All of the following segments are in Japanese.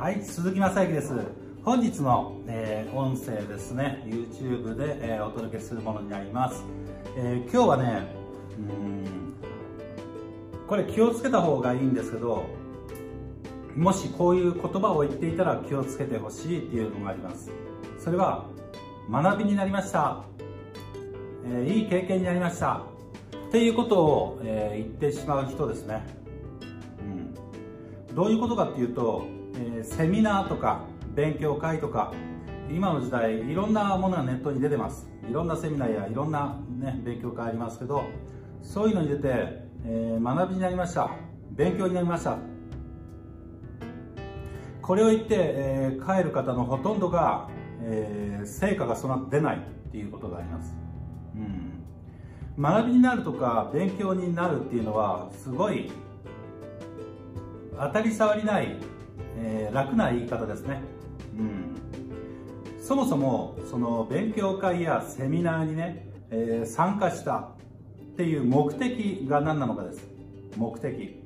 はい鈴木雅之です。本日の、えー、音声ですね。YouTube で、えー、お届けするものになります、えー、今日はねうんこれ気をつけた方がいいんですけどもしこういう言葉を言っていたら気をつけてほしいっていうのがあります。それは学びになりました、えいい経験になりました。っていうことを、え言ってしまう人ですね、うん、どういうことかっていうとえセミナーとか勉強会とか今の時代いろんなものがネットに出てます。いろんなセミナーやいろんな、ね、勉強会ありますけどそういうのに出て、えー、学びになりました。勉強になりました。これを言って、えー、帰る方のほとんどが、えー、成果がその出ないっていうことがあります、うん、学びになるとか勉強になるっていうのはすごい当たり障りないえー、楽な言い方ですね、うん、そもそもその勉強会やセミナーにね、えー、参加したっていう目的が何なのかです。目的。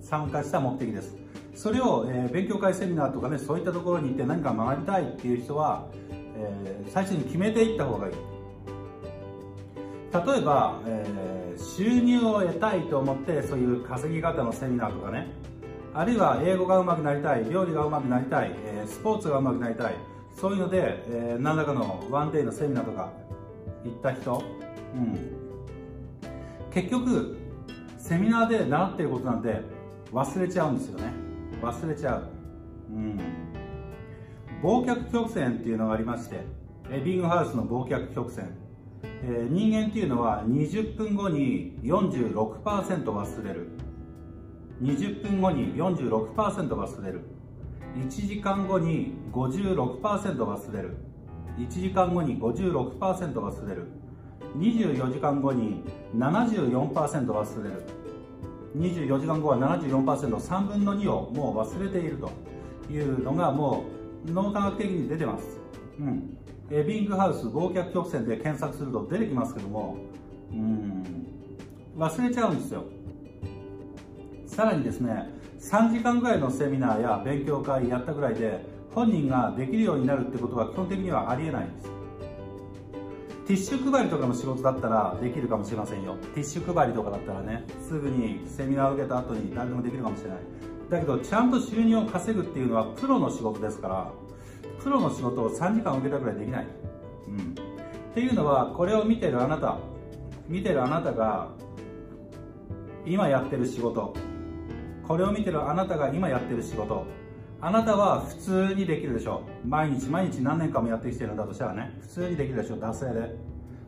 参加した目的です。それを、えー、勉強会セミナーとかねそういったところに行って何か学びたいっていう人は、えー、最初に決めていった方がいい。例えば、えー、収入を得たいと思ってそういう稼ぎ方のセミナーとかねあるいは英語が上手くなりたい料理が上手くなりたい、えスポーツが上手くなりたいそういうので、え何らかのワンデーのセミナーとか行った人、うん、結局セミナーで習っていることなんて忘れちゃうんですよね。忘れちゃう、うん、忘却曲線っていうのがありましてエビングハウスの忘却曲線、えー、人間っていうのは20分後に46%忘れる。20分後に46%忘れる。1時間後に56%忘れる。1時間後に56%忘れる。24時間後に74%忘れる。24時間後は 74%3 分の2をもう忘れているというのがもう脳科学的に出てます、うん、エビングハウス忘却曲線で検索すると出てきますけどもうん。忘れちゃうんですよ。さらにですね3時間ぐらいのセミナーや勉強会やったぐらいで本人ができるようになるってことは基本的にはありえないんです。ティッシュ配りとかの仕事だったらできるかもしれませんよ。ティッシュ配りとかだったらねすぐにセミナーを受けた後に誰でもできるかもしれない。だけどちゃんと収入を稼ぐっていうのはプロの仕事ですからプロの仕事を3時間受けたぐらいできない、うん、っていうのはこれを見てるあなた見てるあなたが今やってる仕事これを見てるあなたが今やってる仕事。あなたは普通にできるでしょう。毎日毎日何年間もやってきてるんだとしたらね。普通にできるでしょう。惰性で。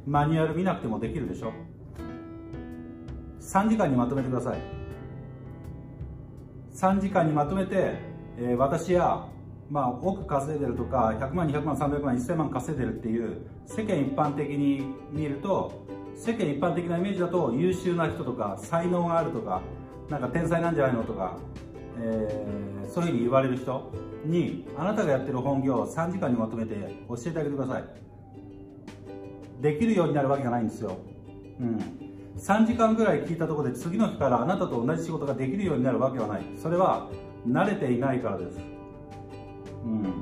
マニュアル見なくてもできるでしょ3時間にまとめてください。3時間にまとめて、えー、私やまあ、億稼いでるとか100万200万300万1000万稼いでるっていう世間一般的に見ると世間一般的なイメージだと優秀な人とか才能があるとかなんか天才なんじゃないのとか、えー、そういうふうに言われる人にあなたがやってる本業を3時間にまとめて教えてあげてください。できるようになるわけがないんですよ、うん、3時間ぐらい聞いたところで次の日からあなたと同じ仕事ができるようになるわけはない。それは慣れていないからです。うん。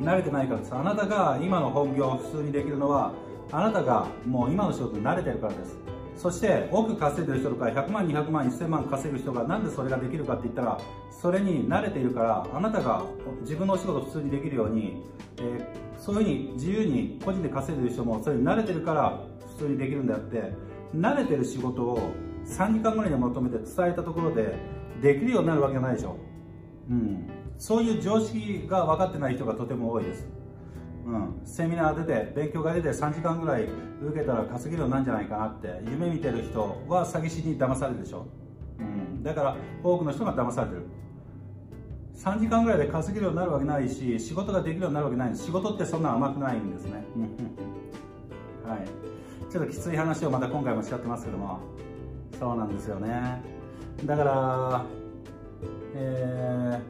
慣れてないからです。あなたが今の本業を普通にできるのはあなたがもう今の仕事に慣れてるからです。そして億稼いでる人とか100万200万1000万稼ぐ人がなんでそれができるかって言ったらそれに慣れているからあなたが自分のお仕事を普通にできるように、えー、そういうふうに自由に個人で稼いでる人もそれに慣れてるから普通にできるんであって慣れてる仕事を3時間ぐらいにまとめて伝えたところでできるようになるわけがないでしょ、うん、そういう常識が分かってない人がとても多いです。うん、セミナー出て勉強会出て3時間ぐらい受けたら稼げるようになるんじゃないかなって夢見てる人は詐欺師に騙されるでしょ、うん、だから多くの人が騙されてる。3時間ぐらいで稼げるようになるわけないし仕事ができるようになるわけない。仕事ってそんな甘くないんですね。はい。ちょっときつい話をまた今回もしちゃってますけども。そうなんですよね。だからえ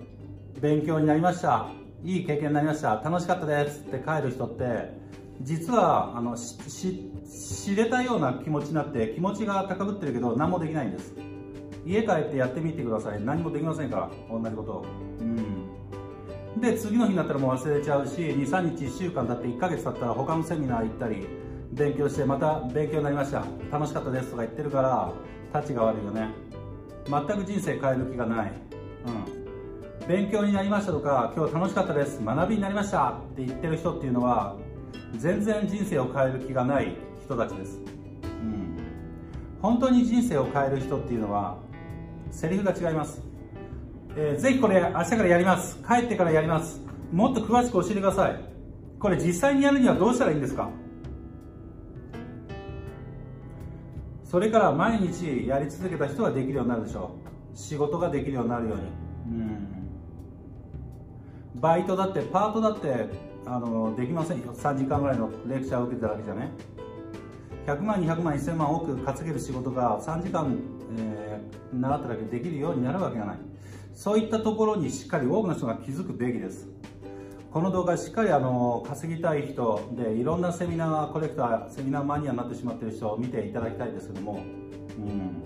ー、勉強になりました。いい経験になりました。楽しかったですって帰る人って実はあの知れたような気持ちになって気持ちが高ぶってるけど何もできないんです。家帰ってやってみてください。何もできませんから同じことうん。で次の日になったらもう忘れちゃうし23日1週間経って1ヶ月経ったら他のセミナー行ったり勉強してまた勉強になりました。楽しかったですとか言ってるからタチが悪いよね。全く人生変える気がない。うん。勉強になりましたとか今日楽しかったです学びになりましたって言ってる人っていうのは全然人生を変える気がない人たちです、うん、本当に人生を変える人っていうのはセリフが違いますえー、ぜひこれ明日からやります。帰ってからやります。もっと詳しく教えてください。これ実際にやるにはどうしたらいいんですか？それから毎日やり続けた人ができるようになるでしょう。仕事ができるようになるように。うんバイトだってパートだってあのできませんよ。3時間ぐらいのレクチャーを受けただけじゃね。100万200万1000万多く稼げる仕事が3時間、えー、習っただけでできるようになるわけがない。そういったところにしっかり多くの人が気づくべきです。この動画しっかりあの稼ぎたい人でいろんなセミナーコレクターセミナーマニアになってしまってる人を見ていただきたいですけども、うん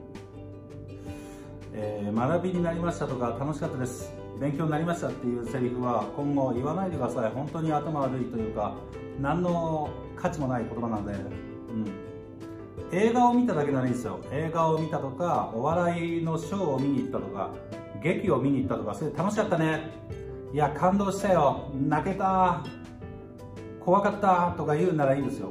えー、学びになりましたとか楽しかったです。勉強になりましたっていうセリフは今後言わないでください。本当に頭悪いというか何の価値もない言葉なので、うん。映画を見ただけならいいんですよ。映画を見たとかお笑いのショーを見に行ったとか劇を見に行ったとかそれ楽しかったね。いや感動したよ。泣けた。怖かったとか言うならいいんですよ。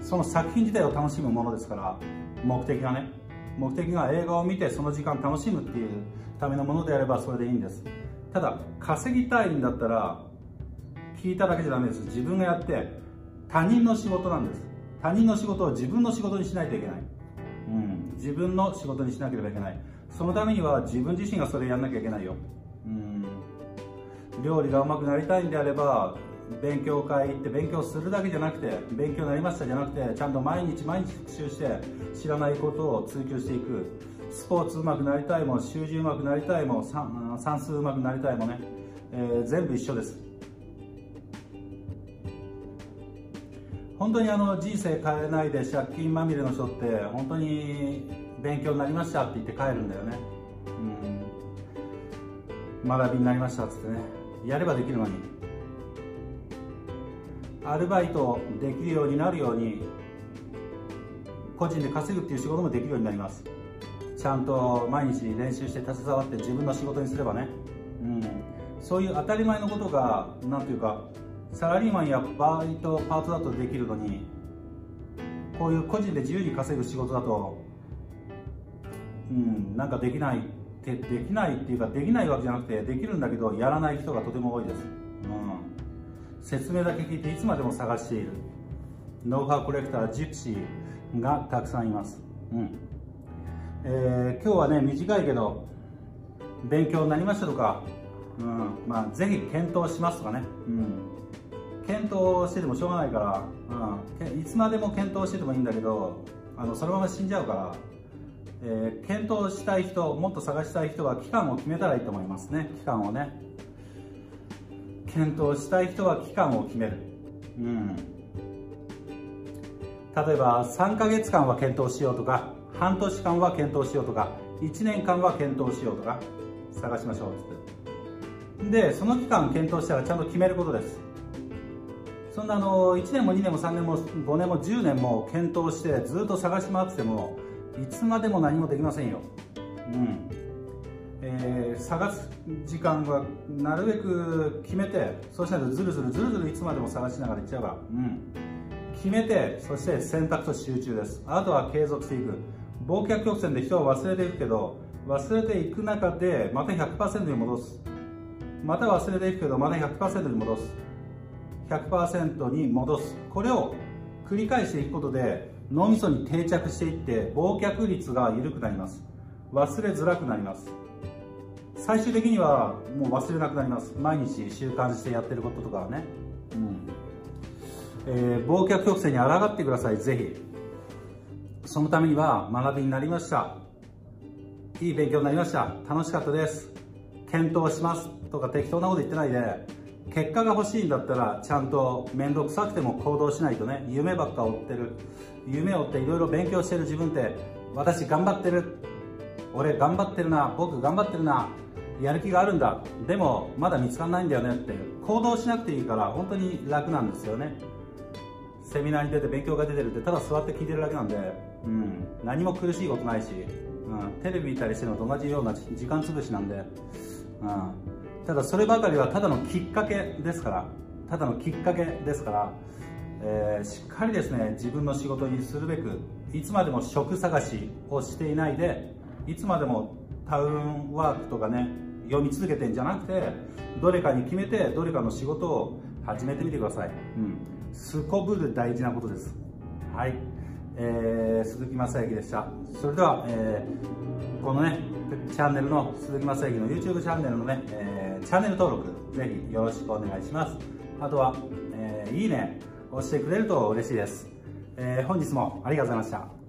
その作品自体を楽しむものですから目的がね。目的が映画を見てその時間楽しむっていうためのものであればそれでいいんです。ただ稼ぎたいんだったら聞いただけじゃダメです。自分がやって他人の仕事なんです。他人の仕事を自分の仕事にしないといけない、うん、自分の仕事にしなければいけない。そのためには自分自身がそれやんなきゃいけないよ、うん、料理がうまくなりたいんであれば勉強会行って勉強するだけじゃなくて勉強になりましたじゃなくてちゃんと毎日毎日復習して知らないことを追求していく。スポーツうまくなりたいも習字うまくなりたいも算数うまくなりたいもね、えー、全部一緒です。本当にあの人生変えないで借金まみれの人って本当に勉強になりましたって言って帰るんだよね、うん、学びになりましたっつってね。やればできるのに。アルバイトできるようになるように個人で稼ぐっていう仕事もできるようになります。ちゃんと毎日練習して携わって自分の仕事にすればね、うん、そういう当たり前のことが何ていうかサラリーマンやバイトパートだとできるのにこういう個人で自由に稼ぐ仕事だとうんなんかできないでできないっていうかできないわけじゃなくてできるんだけどやらない人がとても多いです、説明だけ聞いていつまでも探している。ノウハウコレクタージプシーがたくさんいます、うん。えー、今日はね短いけど勉強になりましたとか、うん。まあ、ぜひ検討しますとかね、うん。検討しててもしょうがないから、うん、いつまでも検討しててもいいんだけどあのそのまま死んじゃうから、えー、検討したい人もっと探したい人は期間を決めたらいいと思いますね。期間をね。検討したい人は期間を決める。うん。例えば3ヶ月間は検討しようとか半年間は検討しようとか1年間は検討しようとか探しましょうってでその期間検討したらちゃんと決めることです。そんなあの1年も2年も3年も5年も10年も検討してずっと探し回っててもいつまでも何もできませんよ、うん。えー、探す時間はなるべく決めてそうしないとずるずるずるずるいつまでも探しながらいっちゃうから、うん、決めてそして選択と集中です。あとは継続していく。忘却曲線で人は忘れていくけど忘れていく中でまた100%に戻す。また忘れていくけどまた100%に戻す。100%に戻す。これを繰り返していくことで脳みそに定着していって忘却率が緩くなります。忘れづらくなります。最終的にはもう忘れなくなります。毎日習慣してやってることとかはね、うん。えー、忘却曲線に抗ってください。ぜひ。そのためには学びになりました。いい勉強になりました。楽しかったです。検討します。とか適当なこと言ってないで。結果が欲しいんだったらちゃんと面倒くさくても行動しないとね。夢ばっか追ってる。夢を追っていろいろ勉強してる自分って私頑張ってる。俺頑張ってるな。僕頑張ってるな。やる気があるんだ。でもまだ見つかんないんだよねって。行動しなくていいから本当に楽なんですよね。セミナーに出て勉強が出てるってただ座って聞いてるだけなんで、うん、何も苦しいことないし、うん、テレビ見たりしてるのと同じような時間潰しなんで、うん、ただそればかりはただのきっかけですから。ただのきっかけですから、えー、しっかりですね自分の仕事にするべくいつまでも職探しをしていないでいつまでもタウンワークとかね読み続けてんじゃなくてどれかに決めてどれかの仕事を始めてみてください、うん、すこぶる大事なことです。はい、えー、鈴木雅之でした。それでは、えー、このねチャンネルの鈴木雅之の YouTube チャンネルのね、えー、チャンネル登録ぜひよろしくお願いします。あとは、えー、いいね押してくれると嬉しいです、えー、本日もありがとうございました。